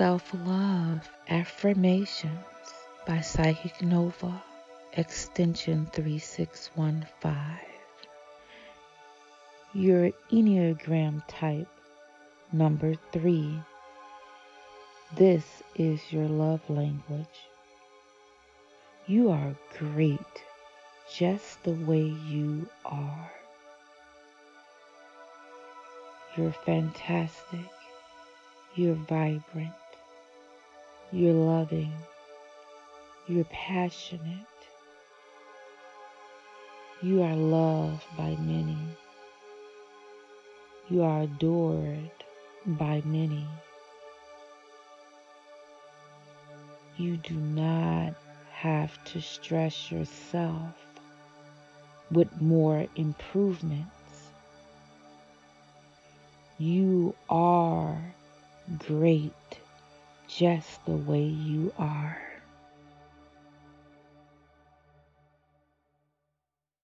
Self Love Affirmations by Psychic Nova, extension 3615. Your Enneagram type number three. This is your love language. You are great just the way you are. You're fantastic. You're vibrant. You're loving. You're passionate. You are loved by many. You are adored by many. You do not have to stress yourself with more improvements. You are great just the way you are.